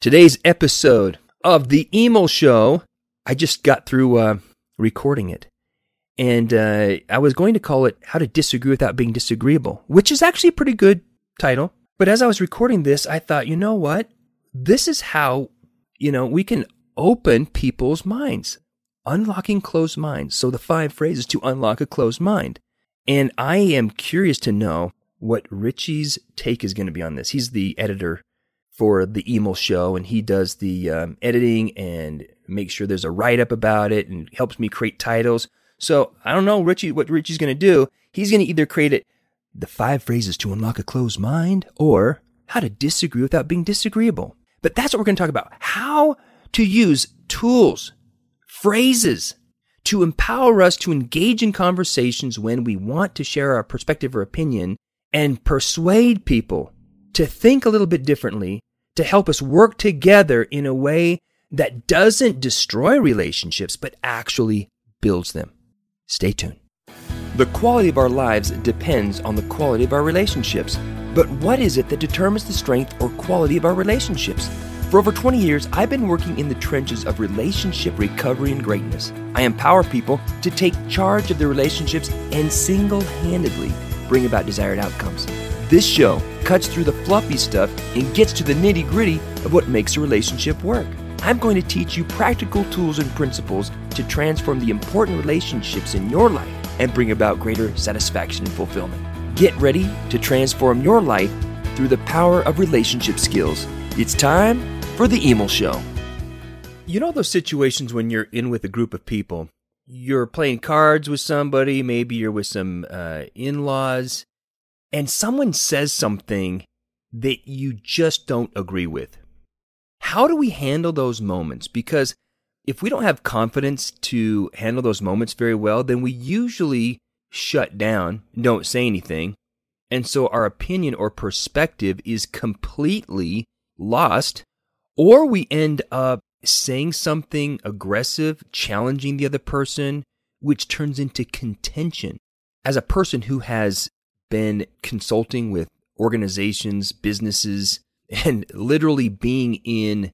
Today's episode of The Emil Show, I just got through uh, recording it. And uh, I was going to call it How to Disagree Without Being Disagreeable, which is actually a pretty good title. But as I was recording this, I thought, you know what? This is how, you know, we can open people's minds, unlocking closed minds. So the five phrases to unlock a closed mind. And I am curious to know what Richie's take is going to be on this. He's the editor for the Emil show, and he does the um, editing and makes sure there's a write up about it and helps me create titles. So I don't know, Richie, what Richie's going to do. He's going to either create it the five phrases to unlock a closed mind or how to disagree without being disagreeable. But that's what we're going to talk about. How to use tools, phrases to empower us to engage in conversations when we want to share our perspective or opinion and persuade people to think a little bit differently to help us work together in a way that doesn't destroy relationships, but actually builds them. Stay tuned. The quality of our lives depends on the quality of our relationships. But what is it that determines the strength or quality of our relationships? For over 20 years, I've been working in the trenches of relationship recovery and greatness. I empower people to take charge of their relationships and single handedly bring about desired outcomes. This show cuts through the fluffy stuff and gets to the nitty gritty of what makes a relationship work. I'm going to teach you practical tools and principles to transform the important relationships in your life and bring about greater satisfaction and fulfillment. Get ready to transform your life through the power of relationship skills. It's time for the Emil Show. You know those situations when you're in with a group of people? You're playing cards with somebody, maybe you're with some uh, in laws, and someone says something that you just don't agree with. How do we handle those moments? Because if we don't have confidence to handle those moments very well, then we usually shut down, don't say anything. And so our opinion or perspective is completely lost, or we end up saying something aggressive, challenging the other person, which turns into contention. As a person who has been consulting with organizations, businesses, and literally being in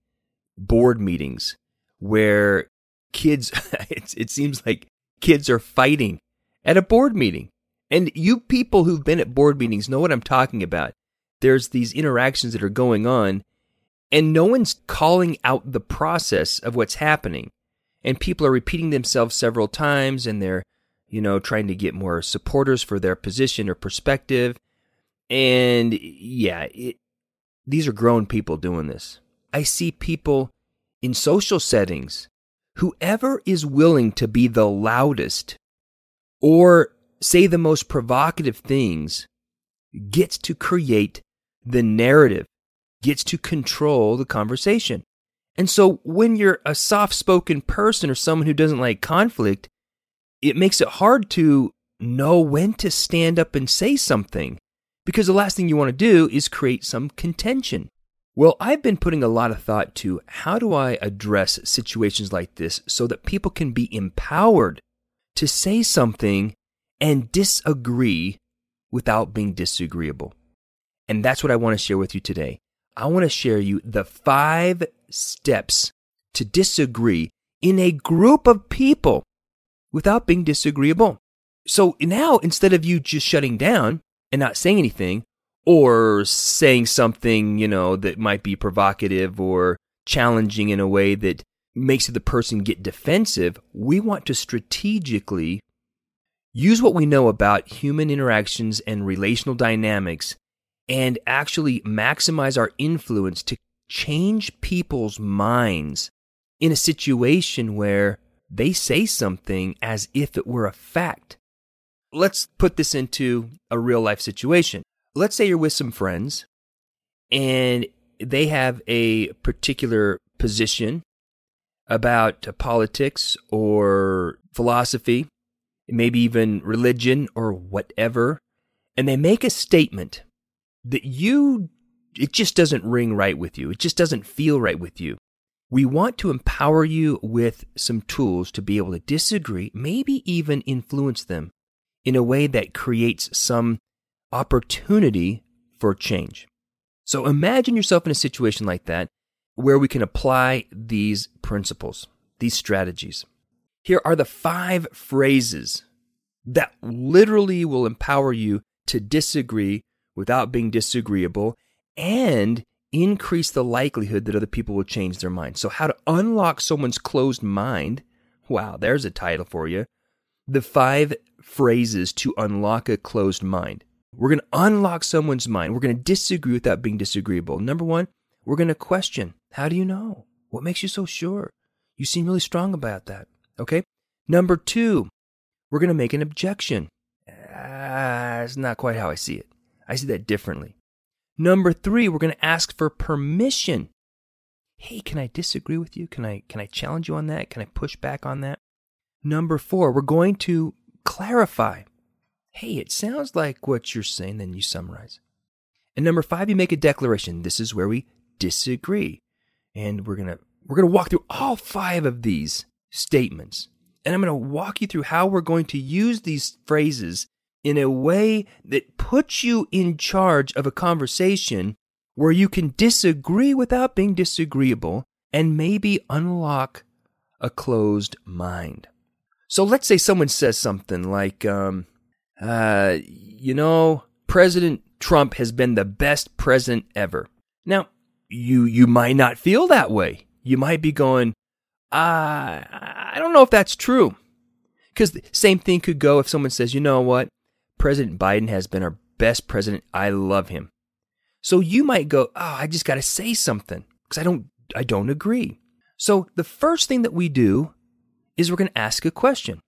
board meetings where kids, it, it seems like kids are fighting at a board meeting. And you people who've been at board meetings know what I'm talking about. There's these interactions that are going on, and no one's calling out the process of what's happening. And people are repeating themselves several times, and they're you know, trying to get more supporters for their position or perspective. And yeah, it, these are grown people doing this. I see people in social settings, whoever is willing to be the loudest or say the most provocative things gets to create the narrative, gets to control the conversation. And so when you're a soft spoken person or someone who doesn't like conflict, it makes it hard to know when to stand up and say something because the last thing you want to do is create some contention. Well, I've been putting a lot of thought to how do I address situations like this so that people can be empowered to say something and disagree without being disagreeable. And that's what I want to share with you today. I want to share you the five steps to disagree in a group of people without being disagreeable. So now, instead of you just shutting down and not saying anything, or saying something, you know, that might be provocative or challenging in a way that makes the person get defensive, we want to strategically use what we know about human interactions and relational dynamics and actually maximize our influence to change people's minds in a situation where they say something as if it were a fact. Let's put this into a real life situation. Let's say you're with some friends and they have a particular position about politics or philosophy, maybe even religion or whatever, and they make a statement that you, it just doesn't ring right with you. It just doesn't feel right with you. We want to empower you with some tools to be able to disagree, maybe even influence them in a way that creates some opportunity for change. So imagine yourself in a situation like that, where we can apply these principles, these strategies. Here are the five phrases that literally will empower you to disagree without being disagreeable and increase the likelihood that other people will change their mind. So, how to unlock someone's closed mind. Wow, there's a title for you. The five phrases to unlock a closed mind. We're going to unlock someone's mind. We're going to disagree without being disagreeable. Number one, we're going to question How do you know? What makes you so sure? You seem really strong about that. Okay. Number two, we're going to make an objection. Ah, it's not quite how I see it. I see that differently. Number three, we're going to ask for permission. Hey, can I disagree with you? Can I can I challenge you on that? Can I push back on that? Number four, we're going to clarify. Hey, it sounds like what you're saying, then you summarize. And number five, you make a declaration. This is where we disagree. And we're gonna we're gonna walk through all five of these statements. And I'm gonna walk you through how we're going to use these phrases in a way that puts you in charge of a conversation where you can disagree without being disagreeable and maybe unlock a closed mind. So let's say someone says something like, um, uh, you know, President Trump has been the best president ever. Now, you you might not feel that way. You might be going, uh, I don't know if that's true. Because the same thing could go if someone says, you know what, President Biden has been our best president. I love him. So you might go, "Oh, I just got to say something because I don't I don't agree." So the first thing that we do is we're going to ask a question.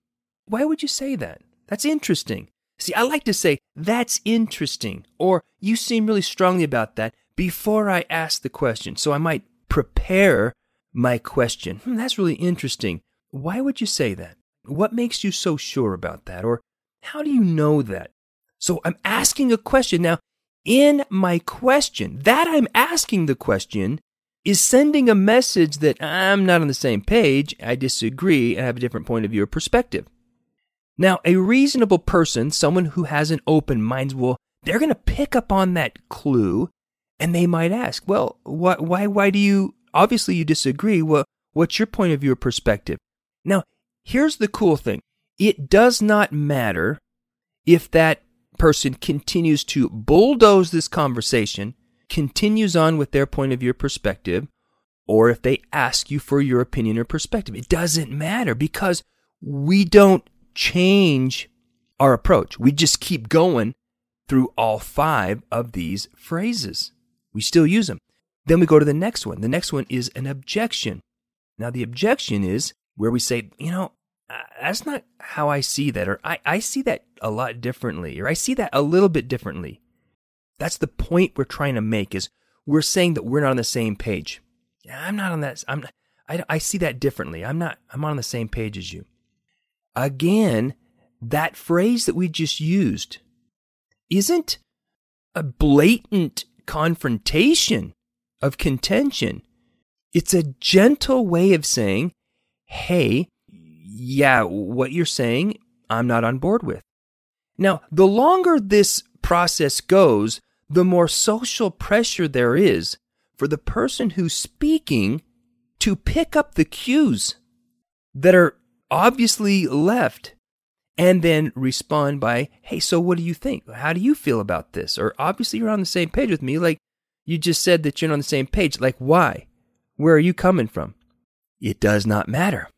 Why would you say that? That's interesting. See, I like to say, that's interesting, or you seem really strongly about that before I ask the question. So I might prepare my question. Hmm, that's really interesting. Why would you say that? What makes you so sure about that? Or how do you know that? So I'm asking a question. Now, in my question, that I'm asking the question is sending a message that I'm not on the same page, I disagree, I have a different point of view or perspective. Now, a reasonable person, someone who has an open mind, will they're going to pick up on that clue and they might ask, well, why, why, why do you, obviously you disagree. Well, what's your point of view or perspective? Now, here's the cool thing. It does not matter if that person continues to bulldoze this conversation, continues on with their point of view perspective, or if they ask you for your opinion or perspective. It doesn't matter because we don't change our approach. We just keep going through all five of these phrases. We still use them. Then we go to the next one. The next one is an objection. Now, the objection is where we say, you know, Uh, that's not how I see that, or I, I see that a lot differently, or I see that a little bit differently. That's the point we're trying to make is we're saying that we're not on the same page. I'm not on that. I'm I, I see that differently. I'm not, I'm on the same page as you. Again, that phrase that we just used isn't a blatant confrontation of contention. It's a gentle way of saying, hey, yeah, what you're saying, I'm not on board with. Now, the longer this process goes, the more social pressure there is for the person who's speaking to pick up the cues that are obviously left and then respond by, hey, so what do you think? How do you feel about this? Or obviously you're on the same page with me. Like you just said that you're on the same page. Like, why? Where are you coming from? It does not matter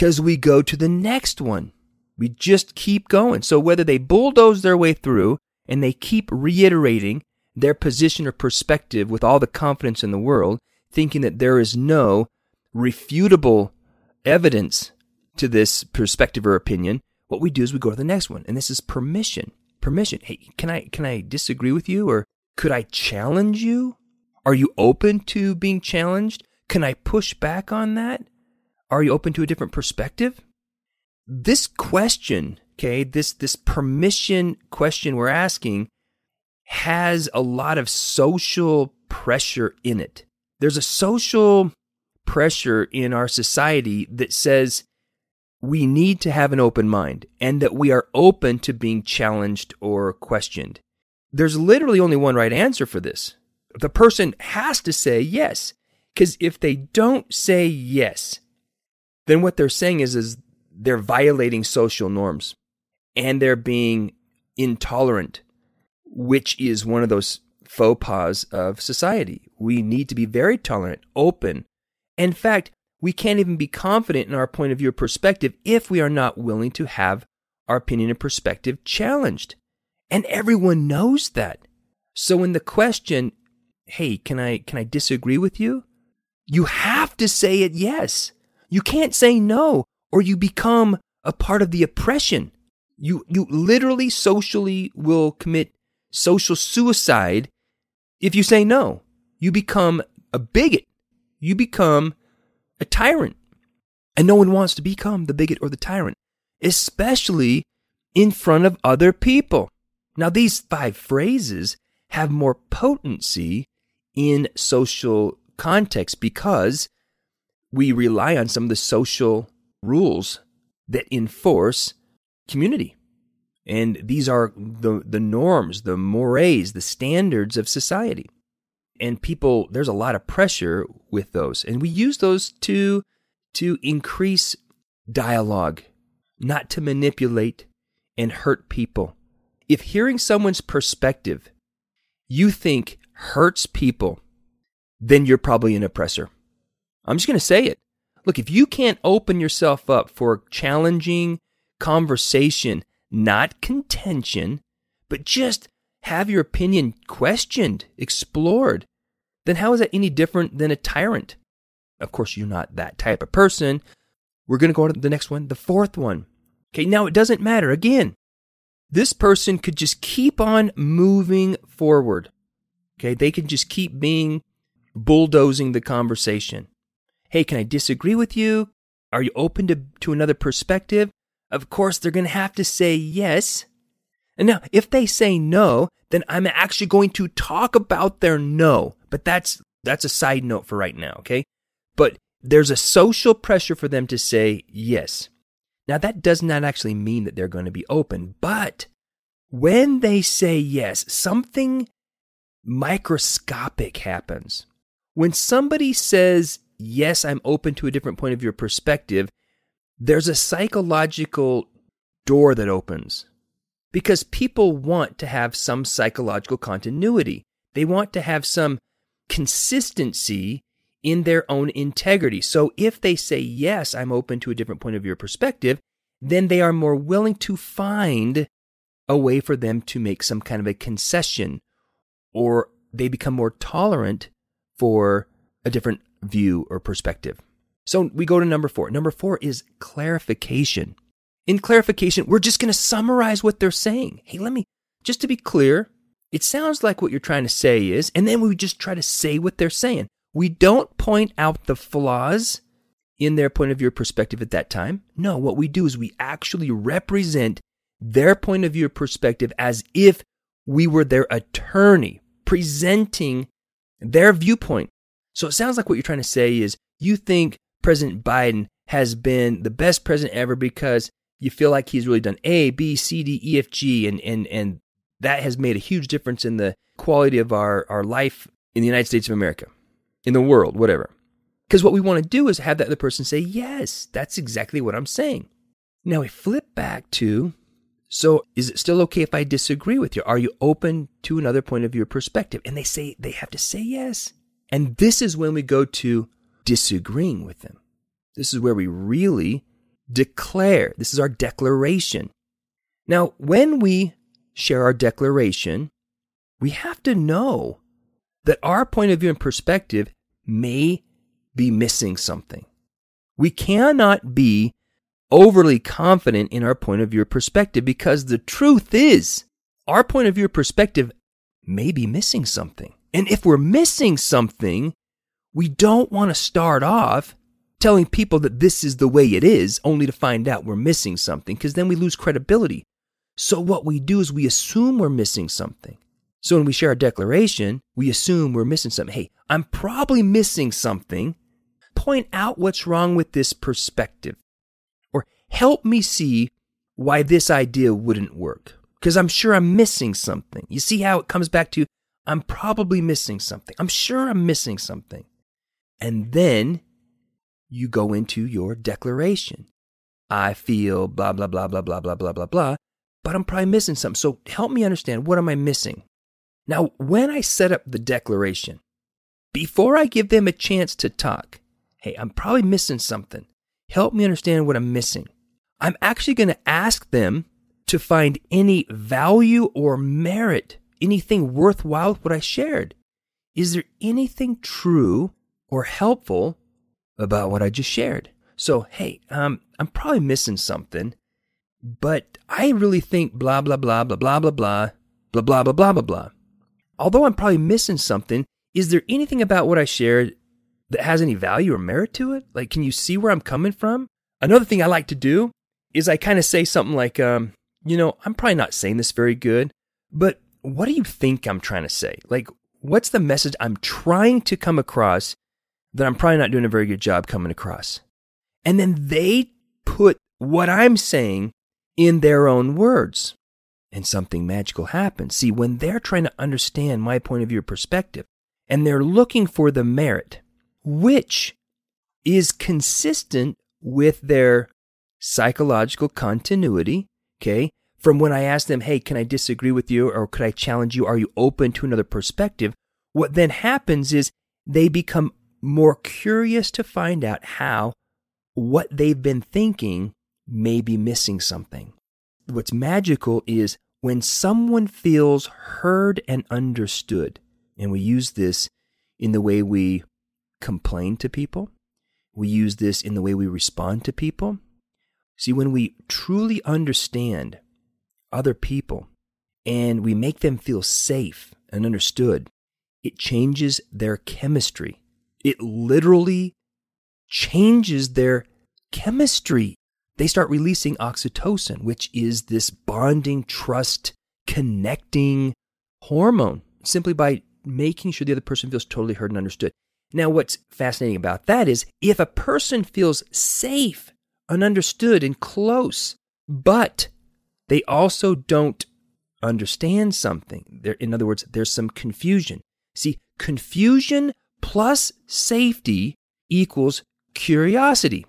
because we go to the next one. We just keep going. So whether they bulldoze their way through and they keep reiterating their position or perspective with all the confidence in the world, thinking that there is no refutable evidence to this perspective or opinion, what we do is we go to the next one. And this is permission. Permission. Hey, can I can I disagree with you or could I challenge you? Are you open to being challenged? Can I push back on that? Are you open to a different perspective? This question, okay, this this permission question we're asking has a lot of social pressure in it. There's a social pressure in our society that says we need to have an open mind and that we are open to being challenged or questioned. There's literally only one right answer for this. The person has to say, yes, Because if they don't say yes, then what they're saying is, is they're violating social norms and they're being intolerant, which is one of those faux pas of society. We need to be very tolerant, open. In fact, we can't even be confident in our point of view or perspective if we are not willing to have our opinion and perspective challenged. And everyone knows that. So when the question, "Hey, can I can I disagree with you?" You have to say it yes. You can't say no or you become a part of the oppression. You you literally socially will commit social suicide if you say no. You become a bigot. You become a tyrant. And no one wants to become the bigot or the tyrant, especially in front of other people. Now, these five phrases have more potency in social context because we rely on some of the social rules that enforce community. And these are the, the norms, the mores, the standards of society. And people, there's a lot of pressure with those. And we use those to, to increase dialogue, not to manipulate and hurt people. If hearing someone's perspective you think hurts people, then you're probably an oppressor. I'm just going to say it. Look, if you can't open yourself up for challenging conversation, not contention, but just have your opinion questioned, explored, then how is that any different than a tyrant? Of course, you're not that type of person. We're going to go to the next one, the fourth one. Okay, now it doesn't matter. Again, this person could just keep on moving forward. Okay, they can just keep being bulldozing the conversation. Hey, can I disagree with you? Are you open to, to another perspective? Of course, they're going to have to say yes. And now, if they say no, then I'm actually going to talk about their no. But that's that's a side note for right now, okay? But there's a social pressure for them to say yes. Now, that does not actually mean that they're going to be open, but when they say yes, something microscopic happens. When somebody says, Yes, I'm open to a different point of view perspective, there's a psychological door that opens because people want to have some psychological continuity. They want to have some consistency in their own integrity. So if they say, Yes, I'm open to a different point of or perspective, then they are more willing to find a way for them to make some kind of a concession or they become more tolerant for a different view or perspective. So we go to number four. Number four is clarification. In clarification, we're just going to summarize what they're saying. Hey, let me, just to be clear, it sounds like what you're trying to say is, and then we just try to say what they're saying. We don't point out the flaws in their point of view or perspective at that time. No, what we do is we actually represent their point of view or perspective as if we were their attorney presenting their viewpoint. So it sounds like what you're trying to say is you think President Biden has been the best president ever because you feel like he's really done A, B, C, D, E, F, G, and and and that has made a huge difference in the quality of our, our life in the United States of America in the world, whatever. Because what we want to do is have that other person say, Yes, that's exactly what I'm saying. Now we flip back to so is it still okay if I disagree with you? Are you open to another point of view or perspective? And they say they have to say yes. And this is when we go to disagreeing with them. This is where we really declare. This is our declaration. Now, when we share our declaration, we have to know that our point of view and perspective may be missing something. We cannot be overly confident in our point of view or perspective because the truth is, our point of view or perspective may be missing something. And if we're missing something, we don't want to start off telling people that this is the way it is, only to find out we're missing something, because then we lose credibility. So, what we do is we assume we're missing something. So when we share a declaration, we assume we're missing something. Hey, I'm probably missing something. Point out what's wrong with this perspective. Or help me see why this idea wouldn't work. Because I'm sure I'm missing something. You see how it comes back to I'm probably missing something. I'm sure I'm missing something. And then you go into your declaration. I feel blah, blah, blah, blah, blah, blah, blah, blah, blah, but I'm probably missing something. So help me understand what am I missing? Now, when I set up the declaration, before I give them a chance to talk, hey, I'm probably missing something. Help me understand what I'm missing. I'm actually going to ask them to find any value or merit, anything worthwhile what I shared. Is there anything true or helpful about what I just shared? So, hey, um, I'm probably missing something, but I really think blah, blah, blah, blah, blah, blah, blah, blah, blah, blah, blah, blah, blah. Although I'm probably missing something, is there anything about what I shared that has any value or merit to it? Like, can you see where I'm coming from? Another thing I like to do is I kind of say something like, um, you know, I'm probably not saying this very good, but what do you think I'm trying to say? Like, what's the message I'm trying to come across that I'm probably not doing a very good job coming across? And then they put what I'm saying in their own words. And something magical happens. See, when they're trying to understand my point of view or perspective, and they're looking for the merit, which is consistent with their psychological continuity, okay? From when I ask them, hey, can I disagree with you or could I challenge you? Are you open to another perspective? What then happens is they become more curious to find out how what they've been thinking may be missing something. What's magical is when someone feels heard and understood, and we use this in the way we complain to people, we use this in the way we respond to people. See, when we truly understand other people and we make them feel safe and understood, it changes their chemistry. It literally changes their chemistry. They start releasing oxytocin, which is this bonding, trust, connecting hormone, simply by making sure the other person feels totally heard and understood. Now, what's fascinating about that is if a person feels safe and understood and close, but they also don't understand something, in other words, there's some confusion. See, confusion plus safety equals curiosity.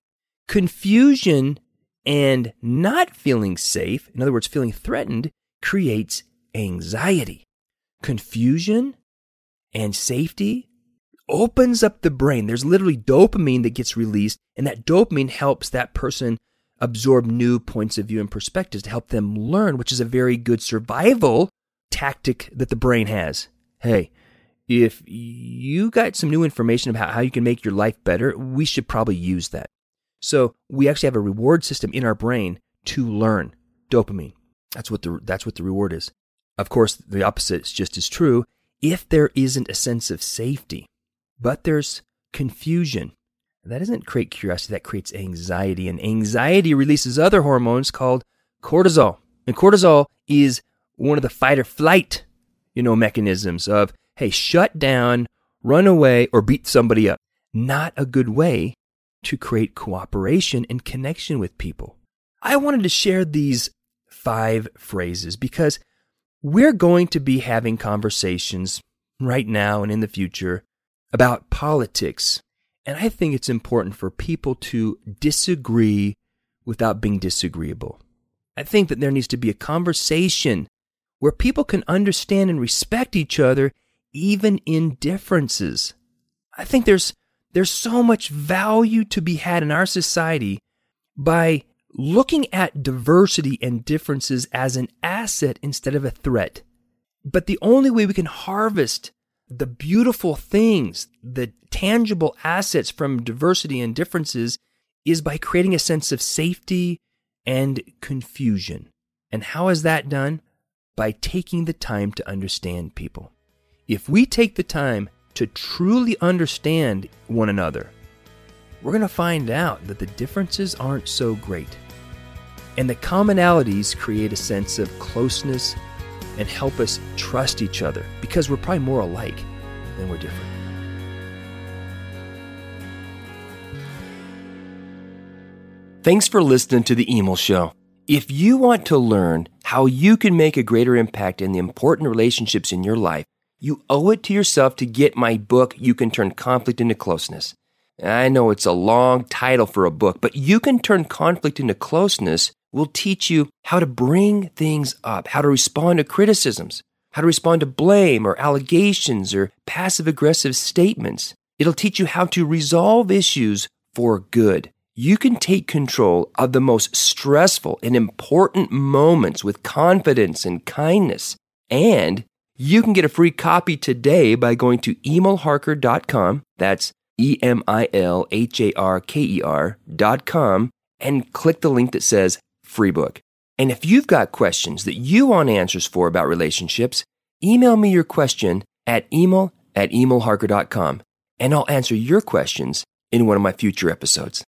Confusion and not feeling safe, in other words, feeling threatened, creates anxiety. Confusion and safety opens up the brain. There's literally dopamine that gets released, and that dopamine helps that person absorb new points of view and perspectives to help them learn, which is a very good survival tactic that the brain has. Hey, if you got some new information about how you can make your life better, we should probably use that. So we actually have a reward system in our brain to learn dopamine. That's what the that's what the reward is. Of course, the opposite is just as true if there isn't a sense of safety, but there's confusion. That doesn't create curiosity, that creates anxiety. And anxiety releases other hormones called cortisol. And cortisol is one of the fight or flight, you know, mechanisms of, hey, shut down, run away, or beat somebody up. Not a good way to create cooperation and connection with people. I wanted to share these five phrases because we're going to be having conversations right now and in the future about politics. And I think it's important for people to disagree without being disagreeable. I think that there needs to be a conversation where people can understand and respect each other even in differences. I think there's there's so much value to be had in our society by looking at diversity and differences as an asset instead of a threat. But the only way we can harvest the beautiful things, the tangible assets from diversity and differences is by creating a sense of safety and confusion. And how is that done? By taking the time to understand people. If we take the time to truly understand one another, we're going to find out that the differences aren't so great. And the commonalities create a sense of closeness and help us trust each other because we're probably more alike than we're different. Thanks for listening to The Emil Show. If you want to learn how you can make a greater impact in the important relationships in your life, you owe it to yourself to get my book, You Can Turn Conflict into Closeness. I know it's a long title for a book, but You Can Turn Conflict into Closeness will teach you how to bring things up, how to respond to criticisms, how to respond to blame or allegations or passive aggressive statements. It'll teach you how to resolve issues for good. You can take control of the most stressful and important moments with confidence and kindness. And you can get a free copy today by going to emilharker.com. That's E M I L H A R K E R.com and click the link that says free book. And if you've got questions that you want answers for about relationships, email me your question at email at emilharker.com and I'll answer your questions in one of my future episodes.